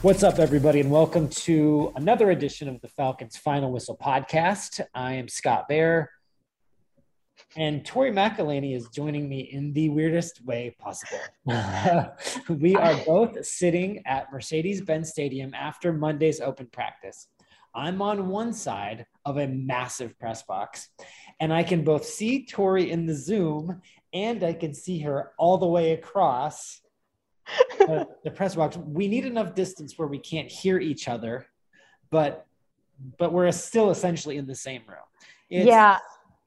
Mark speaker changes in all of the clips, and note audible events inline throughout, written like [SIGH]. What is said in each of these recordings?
Speaker 1: What's up, everybody, and welcome to another edition of the Falcons Final Whistle podcast. I am Scott Bair, and Tori McElhaney is joining me in the weirdest way possible. [LAUGHS] we are both sitting at Mercedes Benz Stadium after Monday's open practice. I'm on one side of a massive press box, and I can both see Tori in the Zoom and I can see her all the way across the, the press box. We need enough distance where we can't hear each other, but but we're still essentially in the same room.
Speaker 2: It's, yeah,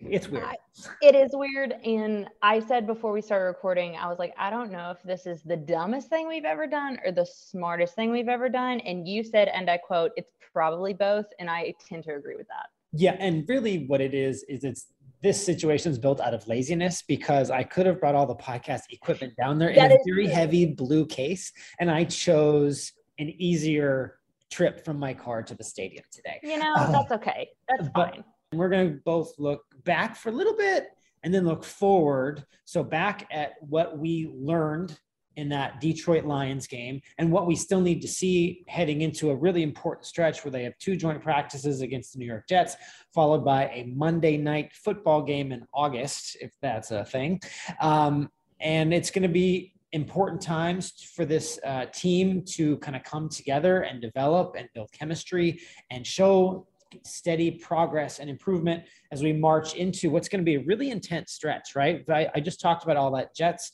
Speaker 1: it's weird.
Speaker 2: I, it is weird. And I said before we started recording, I was like, I don't know if this is the dumbest thing we've ever done or the smartest thing we've ever done. And you said, and I quote, it's probably both. And I tend to agree with that.
Speaker 1: Yeah. And really, what it is, is it's this situation is built out of laziness because I could have brought all the podcast equipment down there in a very true. heavy blue case, and I chose an easier trip from my car to the stadium today.
Speaker 2: You know, uh, that's okay. That's fine.
Speaker 1: We're going to both look back for a little bit and then look forward. So, back at what we learned in that Detroit Lions game and what we still need to see heading into a really important stretch where they have two joint practices against the New York Jets, followed by a Monday night football game in August, if that's a thing. Um, and it's going to be important times for this uh, team to kind of come together and develop and build chemistry and show steady progress and improvement as we march into what's going to be a really intense stretch, right? I, I just talked about all that Jets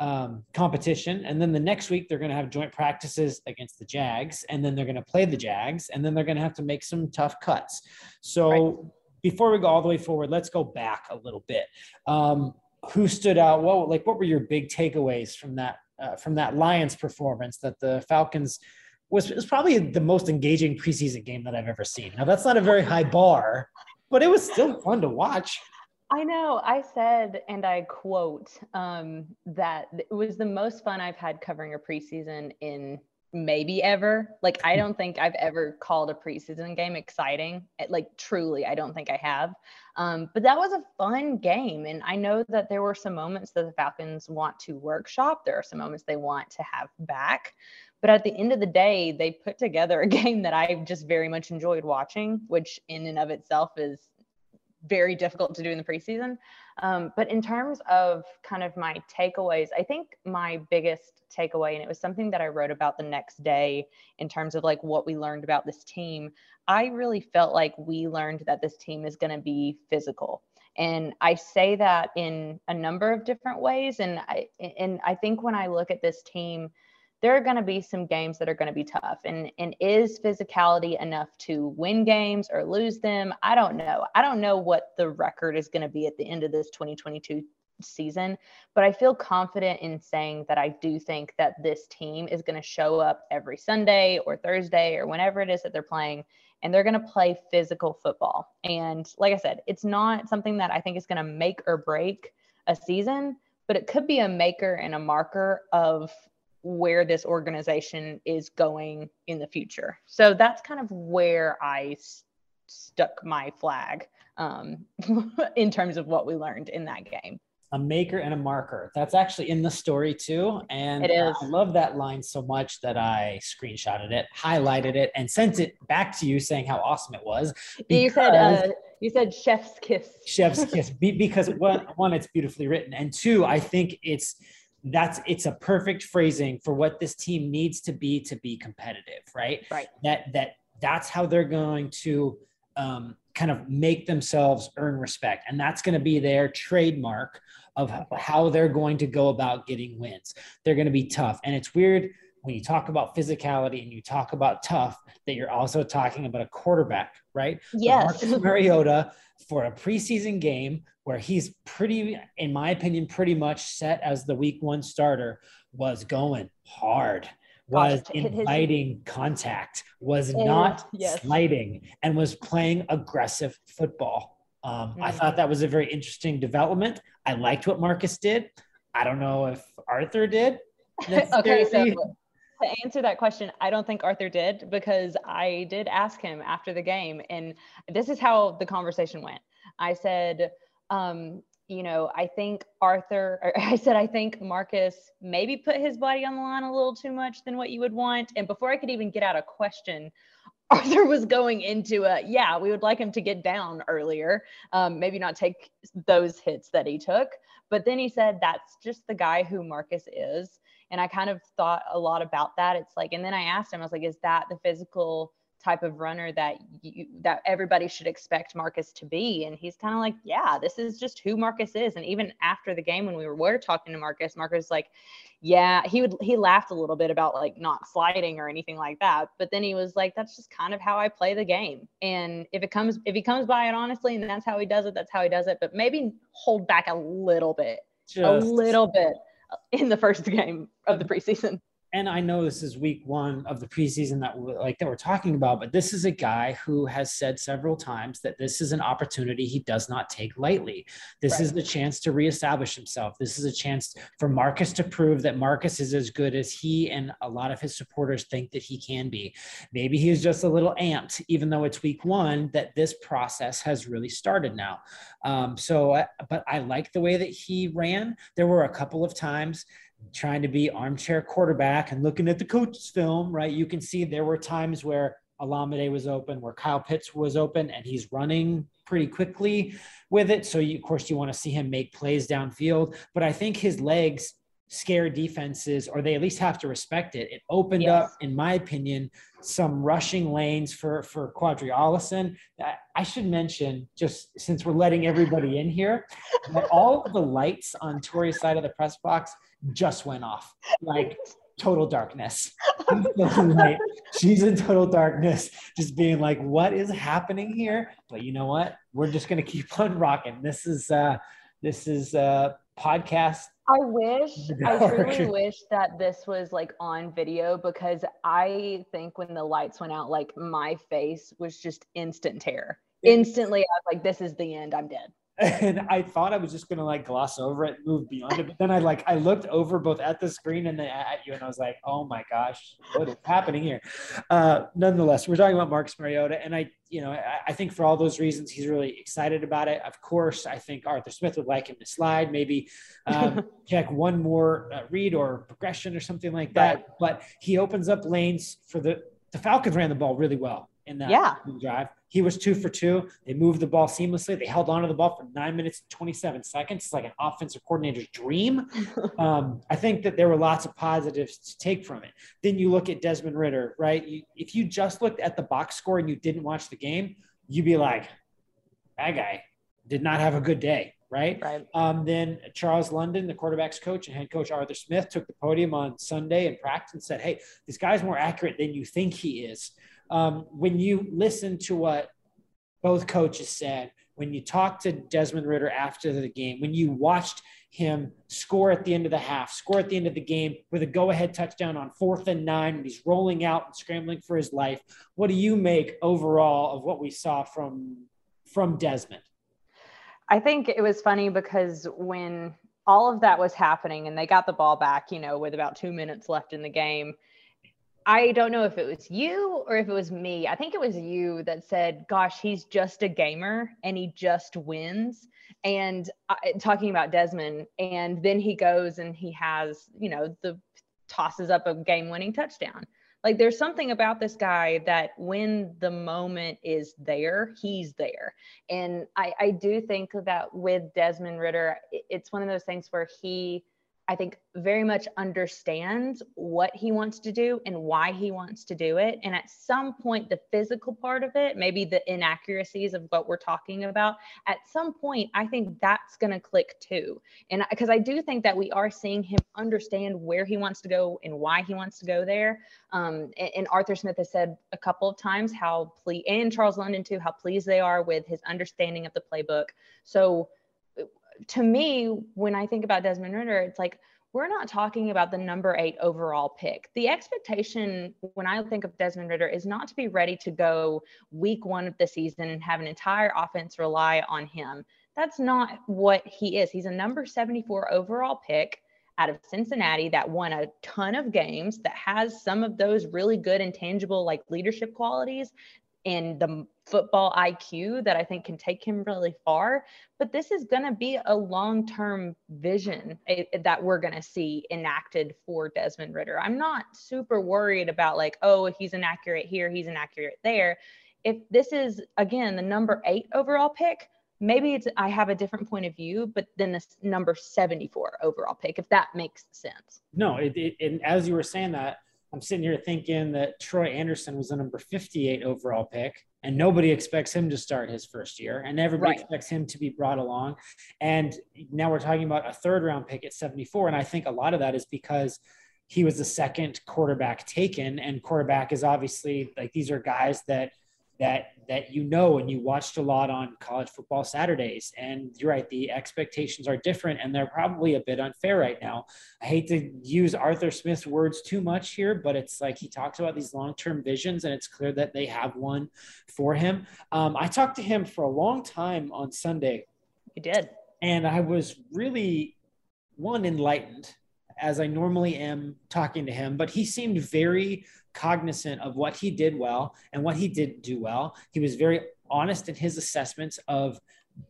Speaker 1: um, competition. And then the next week, they're going to have joint practices against the Jags. And then they're going to play the Jags. And then they're going to have to make some tough cuts. So right. before we go all the way forward, let's go back a little bit. Um, who stood out? What, like, what were your big takeaways from that? Uh, from that Lions performance that the Falcons was, was probably the most engaging preseason game that I've ever seen. Now that's not a very high bar, but it was still fun to watch.
Speaker 2: I know. I said, and I quote, um, that it was the most fun I've had covering a preseason in maybe ever. Like, I don't think I've ever called a preseason game exciting. Like, truly, I don't think I have. Um, but that was a fun game. And I know that there were some moments that the Falcons want to workshop, there are some moments they want to have back. But at the end of the day, they put together a [LAUGHS] game that I just very much enjoyed watching, which in and of itself is very difficult to do in the preseason. Um, but in terms of kind of my takeaways, I think my biggest takeaway, and it was something that I wrote about the next day in terms of like what we learned about this team, I really felt like we learned that this team is going to be physical. And I say that in a number of different ways. And I, and I think when I look at this team, there are going to be some games that are going to be tough. And and is physicality enough to win games or lose them? I don't know. I don't know what the record is going to be at the end of this 2022 season, but I feel confident in saying that I do think that this team is going to show up every Sunday or Thursday or whenever it is that they're playing and they're going to play physical football. And like I said, it's not something that I think is going to make or break a season, but it could be a maker and a marker of where this organization is going in the future. So that's kind of where I st- stuck my flag um, [LAUGHS] in terms of what we learned in that game.
Speaker 1: A maker and a marker. That's actually in the story too. And it is. I love that line so much that I screenshotted it, highlighted it, and sent it back to you saying how awesome it was.
Speaker 2: You said, uh, you said chef's kiss.
Speaker 1: Chef's [LAUGHS] kiss. because one, one, it's beautifully written. And two, I think it's, that's it's a perfect phrasing for what this team needs to be to be competitive right?
Speaker 2: Right.
Speaker 1: That that that's how they're going to um, kind of make themselves earn respect. And that's going to be their trademark of how they're going to go about getting wins. They're going to be tough. And it's weird when you talk about physicality and you talk about tough that you're also talking about a quarterback right?
Speaker 2: Yes.
Speaker 1: Marcus Mariota for a preseason game where he's pretty, in my opinion, pretty much set as the week one starter, was going hard, was inviting contact, was not yes. sliding, and was playing aggressive football. Um, mm-hmm. I thought that was a very interesting development. I liked what Marcus did. I don't know if Arthur did. [LAUGHS]
Speaker 2: okay, so to answer that question, I don't think Arthur did because I did ask him after the game, and this is how the conversation went. I said, um, you know, I think Arthur, [LAUGHS] I said, I think Marcus maybe put his body on the line a little too much than what you would want. And before I could even get out a question, [LAUGHS] Arthur was going into a, yeah, we would like him to get down earlier, um, maybe not take those hits that he took. But then he said, that's just the guy who Marcus is. And I kind of thought a lot about that. It's like, and then I asked him, I was like, is that the physical type of runner that you that everybody should expect Marcus to be. And he's kind of like, yeah, this is just who Marcus is. And even after the game when we were, were talking to Marcus, Marcus like, yeah, he would he laughed a little bit about like not sliding or anything like that. But then he was like, that's just kind of how I play the game. And if it comes if he comes by it honestly and that's how he does it, that's how he does it. But maybe hold back a little bit. Just, a little bit in the first [LAUGHS] game of the preseason
Speaker 1: and I know this is week one of the preseason that like that we're talking about, but this is a guy who has said several times that this is an opportunity he does not take lightly. This right. is the chance to reestablish himself. This is a chance for Marcus to prove that Marcus is as good as he and a lot of his supporters think that he can be. Maybe he's just a little amped, even though it's week one, that this process has really started now. Um, so, but I like the way that he ran. There were a couple of times trying to be armchair quarterback and looking at the coach's film, right? You can see there were times where Olamide was open, where Kyle Pitts was open, and he's running pretty quickly with it. So, you, of course, you want to see him make plays downfield. But I think his legs scare defenses, or they at least have to respect it. It opened yes. up, in my opinion, some rushing lanes for for Qadree Ollison. I should mention, just since we're letting everybody in here, that all of the lights on Tori's side of the press box just went off, like total darkness. like, she's in total darkness, just being like, "What is happening here?" But you know what? We're just gonna keep on rocking. This is uh, this is uh podcast
Speaker 2: I wish, I truly wish that this was like on video because I think when the lights went out, like my face was just instant terror. Instantly, I was like, this is the end. I'm dead
Speaker 1: and I thought I was just gonna like gloss over it, and move beyond it. But then I like I looked over both at the screen and then at you, and I was like, oh my gosh, what is happening here? Uh, nonetheless, we're talking about Marcus Mariota, and I, you know, I, I, think for all those reasons, he's really excited about it. Of course, I think Arthur Smith would like him to slide, maybe um, [LAUGHS] check one more uh, read or progression or something like that. Right. But he opens up lanes for the the Falcons ran the ball really well in that
Speaker 2: yeah.
Speaker 1: drive. He was two for two. They moved the ball seamlessly. They held on to the ball for nine minutes and 27 seconds. It's like an offensive coordinator's dream. [LAUGHS] um, I think that there were lots of positives to take from it. Then you look at Desmond Ridder, right? You, if you just looked at the box score and you didn't watch the game, you'd be like, that guy did not have a good day right?
Speaker 2: Right.
Speaker 1: Um, then Charles London, the quarterback's coach, and head coach Arthur Smith took the podium on Sunday and practice and said, "Hey, this guy's more accurate than you think he is." Um, when you listen to what both coaches said, when you talked to Desmond Ridder after the game, when you watched him score at the end of the half, score at the end of the game with a go ahead touchdown on fourth and nine, and he's rolling out and scrambling for his life. What do you make overall of what we saw from from Desmond?
Speaker 2: I think it was funny because when all of that was happening and they got the ball back, you know, with about two minutes left in the game, I don't know if it was you or if it was me. I think it was you that said, "Gosh, he's just a gamer and he just wins." And uh, talking about Desmond, and then he goes and he has, you know, the tosses up a game-winning touchdown. Like there's something about this guy that when the moment is there, he's there. And I, I do think that with Desmond Ridder, it's one of those things where he I think very much understands what he wants to do and why he wants to do it. And at some point, the physical part of it, maybe the inaccuracies of what we're talking about, at some point, I think that's going to click too. And because I do think that we are seeing him understand where he wants to go and why he wants to go there. Um, and, and, Arthur Smith has said a couple of times how pleased, and Charles London too, how pleased they are with his understanding of the playbook. So to me, when I think about Desmond Ridder, it's like we're not talking about the number eight overall pick. The expectation when I think of Desmond Ridder is not to be ready to go week one of the season and have an entire offense rely on him. That's not what he is. He's a number 74 overall pick out of Cincinnati that won a ton of games, that has some of those really good intangible like leadership qualities and the football IQ that I think can take him really far. But this is going to be a long term vision eh, eh, that we're going to see enacted for Desmond Ridder. I'm not super worried about, like, oh, he's inaccurate here, he's inaccurate there. If this is, again, the number eight overall pick, maybe it's I have a different point of view, but then this number 74 overall pick, if that makes sense.
Speaker 1: No, it, it, and as you were saying that, I'm sitting here thinking that Troy Andersen was the number 58 overall pick, and nobody expects him to start his first year, and everybody right. expects him to be brought along. And now we're talking about a third round pick at 74, and I think a lot of that is because he was the second quarterback taken, and quarterback is obviously like these are guys that that that you know and you watched a lot on college football Saturdays. And you're right, the expectations are different and they're probably a bit unfair right now. I hate to use Arthur Smith's words too much here, but it's like he talks about these long term visions and it's clear that they have one for him. Um, I talked to him for a long time on Sunday.
Speaker 2: You did.
Speaker 1: And I was really, one, enlightened as I normally am talking to him, but he seemed very cognizant of what he did well and what he didn't do well. He was very honest in his assessments of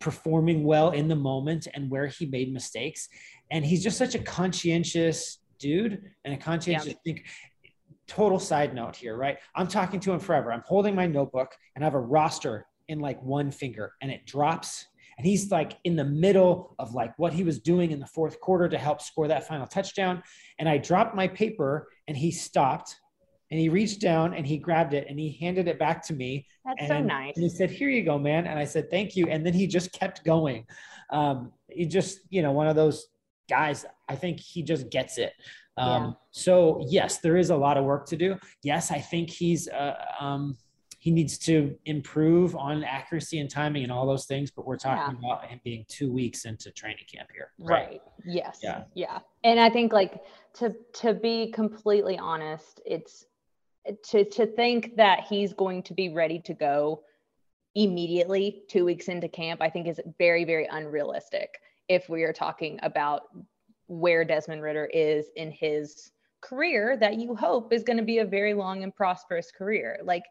Speaker 1: performing well in the moment and where he made mistakes. And he's just such a conscientious dude and a conscientious yeah. think. Total side note here, right? I'm talking to him forever. I'm holding my notebook and I have a roster in like one finger and it drops and he's like in the middle of like what he was doing in the fourth quarter to help score that final touchdown and i dropped my paper and he stopped and he reached down and he grabbed it and he handed it back to me.
Speaker 2: That's
Speaker 1: and,
Speaker 2: so nice.
Speaker 1: And he said, "Here you go, man." And I said, "Thank you." And then he just kept going. Um, he just, you know, one of those guys. I think he just gets it. Um, yeah. So yes, there is a lot of work to do. Yes, I think he's. Uh, um, he needs to improve on accuracy and timing and all those things. But we're talking yeah. about him being two weeks into training camp here.
Speaker 2: Right. right. Yes. Yeah. Yeah. And I think like to to be completely honest, it's to to think that he's going to be ready to go immediately two weeks into camp i think is very very unrealistic if we are talking about where desmond Ridder is in his career that you hope is going to be a very long and prosperous career like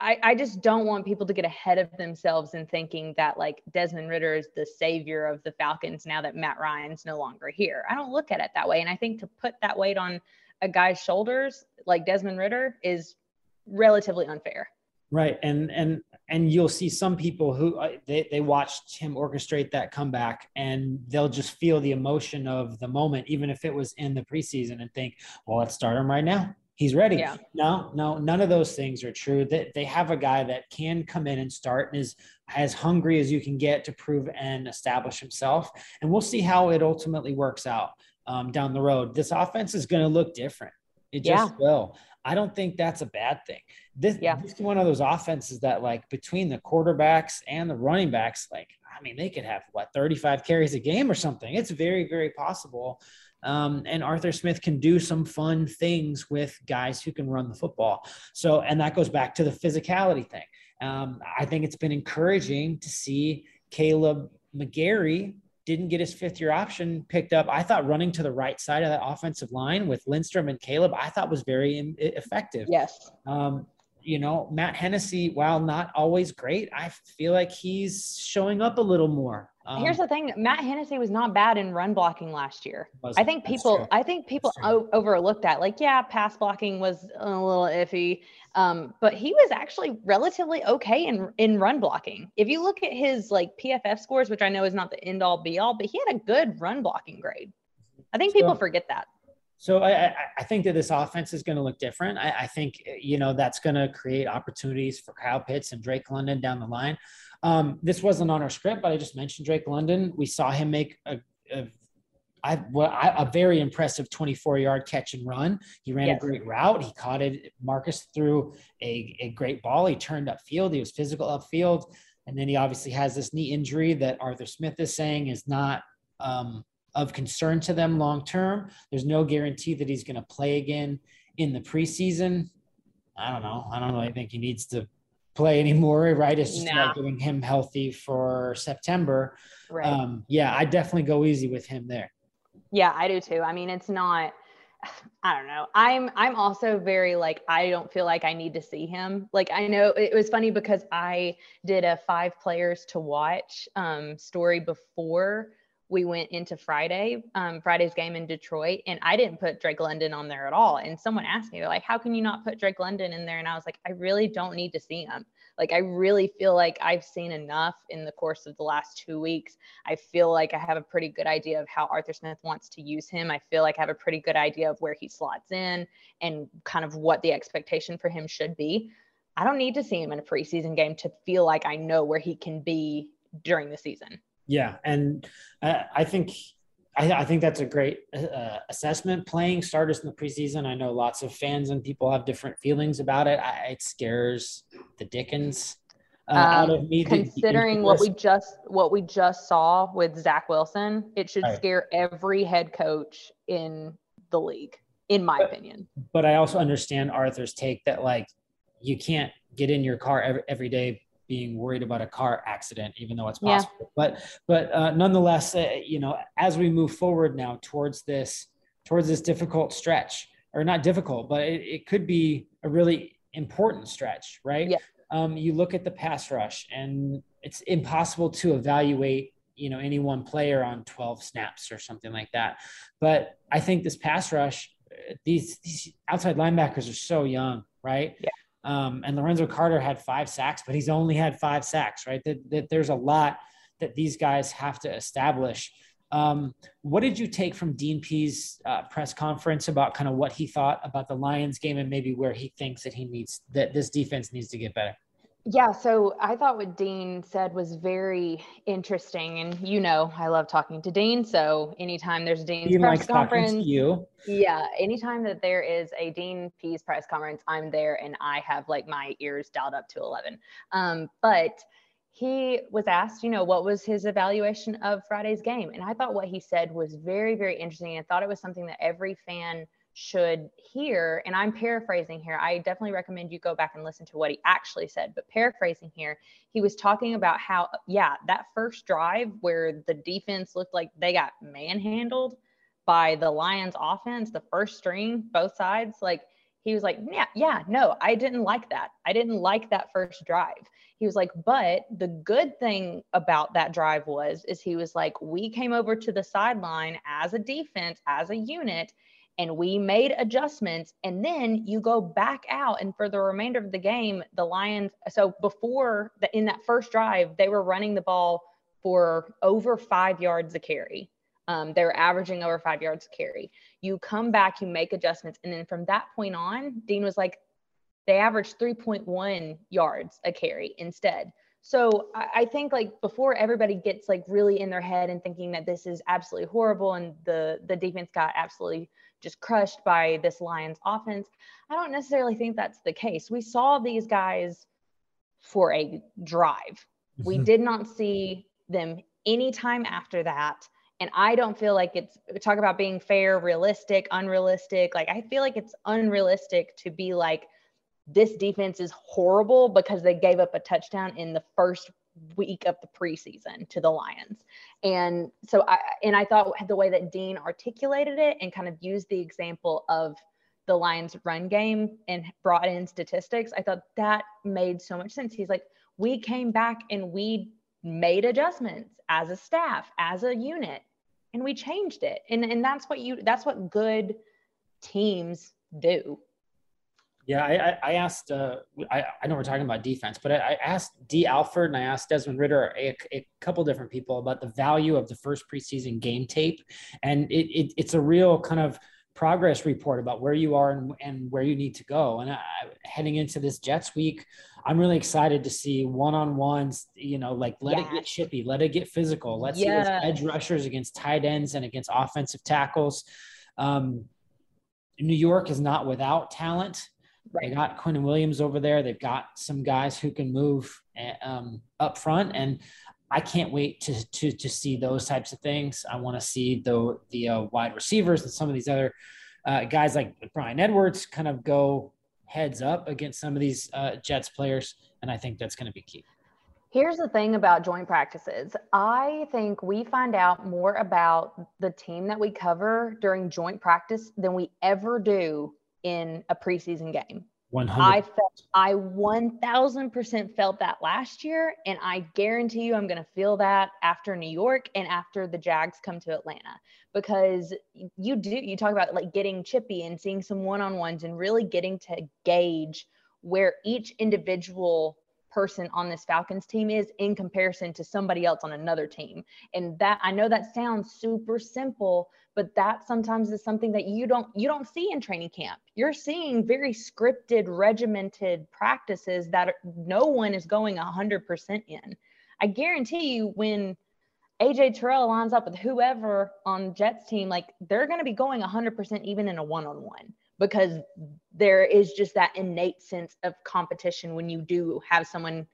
Speaker 2: I, I just don't want people to get ahead of themselves in thinking that like Desmond Ridder is the savior of the Falcons now that Matt Ryan's no longer here. I don't look at it that way. And I think to put that weight on a guy's shoulders like Desmond Ridder is relatively unfair.
Speaker 1: Right. And and and you'll see some people who uh, they, they watched him orchestrate that comeback and they'll just feel the emotion of the moment even if it was in the preseason and think well let's start him right now he's ready yeah. no no none of those things are true that they have a guy that can come in and start and is as hungry as you can get to prove and establish himself and we'll see how it ultimately works out um, down the road. This offense is going to look different. It just yeah. will. I don't think that's a bad thing. This, yeah. this is one of those offenses that, like, between the quarterbacks and the running backs, like, I mean, they could have what 35 carries a game or something. It's very, very possible. Um, and Arthur Smith can do some fun things with guys who can run the football. So, and that goes back to the physicality thing. Um, I think it's been encouraging to see Kaleb McGary didn't get his fifth year option picked up. I thought running to the right side of that offensive line with Lindstrom and Kaleb, I thought was very effective.
Speaker 2: Yes.
Speaker 1: Um, you know, Matt Hennessy, while not always great, I feel like he's showing up a little more.
Speaker 2: Um, Here's the thing: Matt Hennessy was not bad in run blocking last year. I think people, I think people o- overlooked that. Like, yeah, pass blocking was a little iffy, um, but he was actually relatively okay in in run blocking. If you look at his like PFF scores, which I know is not the end all be all, but he had a good run blocking grade. I think people so, forget that.
Speaker 1: So I, I think that this offense is going to look different. I, I think you know that's going to create opportunities for Kyle Pitts and Drake London down the line. Um, this wasn't on our script, but I just mentioned Drake London. We saw him make a, a I, well, I, a very impressive 24 yard catch and run. He ran yes. a great route. He caught it. Marcus threw a, a great ball. He turned upfield. He was physical upfield. And then he obviously has this knee injury that Arthur Smith is saying is not um, of concern to them long term. There's no guarantee that he's going to play again in the preseason. I don't know. I don't really think he needs to play anymore, [LAUGHS] right? It's just nah. about getting him healthy for September. Right. Um, yeah, I definitely go easy with him there.
Speaker 2: Yeah, I do too. I mean, it's not [SIGHS] I don't know. I'm I'm also very like I don't feel like I need to see him. Like I know it was funny because I did a five players to watch um, story before we went into Friday, um, Friday's game in Detroit, and I didn't put Drake London on there at all. And someone asked me, they're like, "How can you not put Drake London in there?" And I was like, "I really don't need to see him. Like, I really feel like I've seen enough in the course of the last two weeks. I feel like I have a pretty good idea of how Arthur Smith wants to use him. I feel like I have a pretty good idea of where he slots in and kind of what the expectation for him should be. I don't need to see him in a preseason game to feel like I know where he can be during the season."
Speaker 1: Yeah, and uh, I think I, I, think that's a great uh, assessment. Playing starters in the preseason, I know lots of fans and people have different feelings about it. I, it scares the Dickens uh, um, out of me.
Speaker 2: Considering what we just what we just saw with Zach Wilson, it should right. scare every head coach in the league, in my
Speaker 1: but,
Speaker 2: opinion.
Speaker 1: But I also understand Arthur's take that like you can't get in your car every, every day being worried about a car accident, even though it's possible. Yeah. But but uh, nonetheless, uh, you know, as we move forward now towards this towards this difficult stretch, or not difficult, but it, it could be a really important stretch, right?
Speaker 2: Yeah.
Speaker 1: Um, you look at the pass rush, and it's impossible to evaluate you know any one player on 12 snaps or something like that. But I think this pass rush, uh, these these outside linebackers are so young, right?
Speaker 2: Yeah
Speaker 1: um, and Lorenzo Carter had five sacks, but he's only had five sacks, right? That, that there's a lot that these guys have to establish. Um, what did you take from Dean Pees' uh, press conference about kind of what he thought about the Lions game and maybe where he thinks that he needs that this defense needs to get better?
Speaker 2: Yeah, so I thought what Dean said was very interesting, and you know I love talking to Dean. So anytime there's Dean's Dean press conference,
Speaker 1: you.
Speaker 2: yeah, anytime that there is a Dean Pees press conference, I'm there, and I have like my ears dialed up to eleven. Um, but he was asked, you know, what was his evaluation of Friday's game, and I thought what he said was very, very interesting, I thought it was something that every fan should hear, and I'm paraphrasing here. I definitely recommend you go back and listen to what he actually said, but paraphrasing here, he was talking about how, yeah, that first drive where the defense looked like they got manhandled by the Lions offense, the first string, both sides, like he was like, yeah, yeah, no, I didn't like that. I didn't like that first drive. He was like, but the good thing about that drive was, is he was like, we came over to the sideline as a defense, as a unit, and we made adjustments and then you go back out and for the remainder of the game the lions so before the, in that first drive they were running the ball for over five yards a carry. Um, they were averaging over five yards a carry. You come back you make adjustments and then from that point on dean was like they averaged 3.1 yards a carry instead. So I, I think like before everybody gets like really in their head and thinking that this is absolutely horrible and the the defense got absolutely just crushed by this Lions offense. I don't necessarily think that's the case. We saw these guys for a drive. We mm-hmm. did not see them anytime after that. And I don't feel like it's talk about being fair, realistic, unrealistic. Like I feel like it's unrealistic to be like this defense is horrible because they gave up a touchdown in the first week of the preseason to the Lions. And so I and I thought the way that Dean articulated it and kind of used the example of the Lions run game and brought in statistics, I thought that made so much sense. He's like, we came back and we made adjustments as a staff, as a unit, and we changed it. And and that's what you that's what good teams do.
Speaker 1: Yeah, I, I asked. Uh, I, I know we're talking about defense, but I, I asked Dee Alford and I asked Desmond Ridder a, a, couple different people about the value of the first preseason game tape, and it, it it's a real kind of progress report about where you are and, and where you need to go. And I, heading into this Jets week, I'm really excited to see one-on-ones. You know, like let it get chippy, let it get physical. Let's yes. see those edge rushers against tight ends and against offensive tackles. Um, New York is not without talent Right. They got Quinnen Williams over there. They've got some guys who can move eh, um, up front, and I can't wait to to to see those types of things. I want to see the the uh, wide receivers and some of these other uh, guys like Bryan Edwards kind of go heads up against some of these uh, Jets players, and I think that's going to be key
Speaker 2: Here's the thing about joint practices. I think we find out more about the team that we cover during joint practice than we ever do in a preseason game. 100 I felt I 1000% felt that last year and I guarantee you I'm going to feel that after New York and after the Jags come to Atlanta because you do you talk about like getting chippy and seeing some one-on-ones and really getting to gauge where each individual person on this Falcons team is in comparison to somebody else on another team. And that I know that sounds super simple, but that sometimes is something that you don't you don't see in training camp. You're seeing very scripted, regimented practices that no one is going 100% in. I guarantee you when AJ Terrell lines up with whoever on Jets team, like they're going to be going 100% even in a one-on-one because there is just that innate sense of competition when you do have someone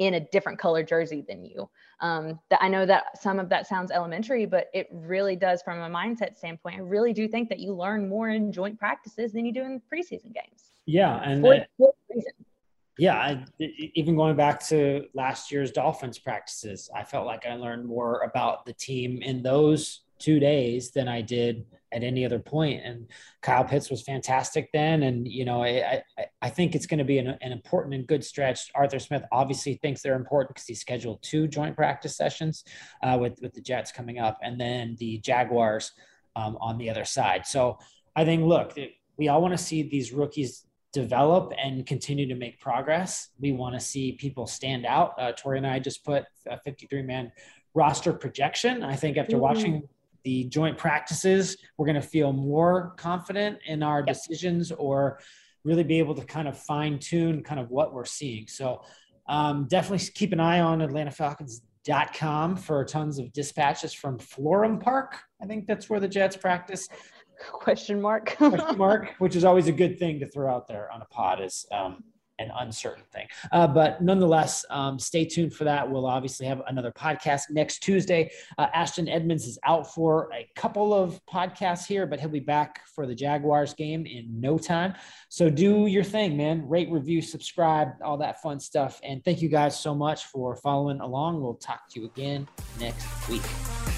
Speaker 2: in a different color jersey than you. Um, that I know that some of that sounds elementary, but it really does from a mindset standpoint. I really do think that you learn more in joint practices than you do in preseason games.
Speaker 1: Yeah, and for, for yeah, I, even going back to last year's Dolphins practices, I felt like I learned more about the team in those two days than I did at any other point. And Kyle Pitts was fantastic then. And, you know, I, I, I think it's going to be an, an, important and good stretch. Arthur Smith obviously thinks they're important because he scheduled two joint practice sessions uh, with, with the Jets coming up and then the Jaguars um, on the other side. So I think, look, we all want to see these rookies develop and continue to make progress. We want to see people stand out. Uh, Tori and I just put a 53 man roster projection. I think after mm-hmm. watching the joint practices, we're going to feel more confident in our yep. decisions or really be able to kind of fine tune kind of what we're seeing. So um, definitely keep an eye on AtlantaFalcons.com for tons of dispatches from Florham Park. I think that's where the Jets practice.
Speaker 2: Question mark.
Speaker 1: Question mark, [LAUGHS] which is always a good thing to throw out there on a pod is um, an uncertain thing. Uh, but nonetheless, um, stay tuned for that. We'll obviously have another podcast next Tuesday. Uh, Ashton Edmonds is out for a couple of podcasts here, but he'll be back for the Jaguars game in no time. So do your thing, man. Rate, review, subscribe, all that fun stuff. And thank you guys so much for following along. We'll talk to you again next week.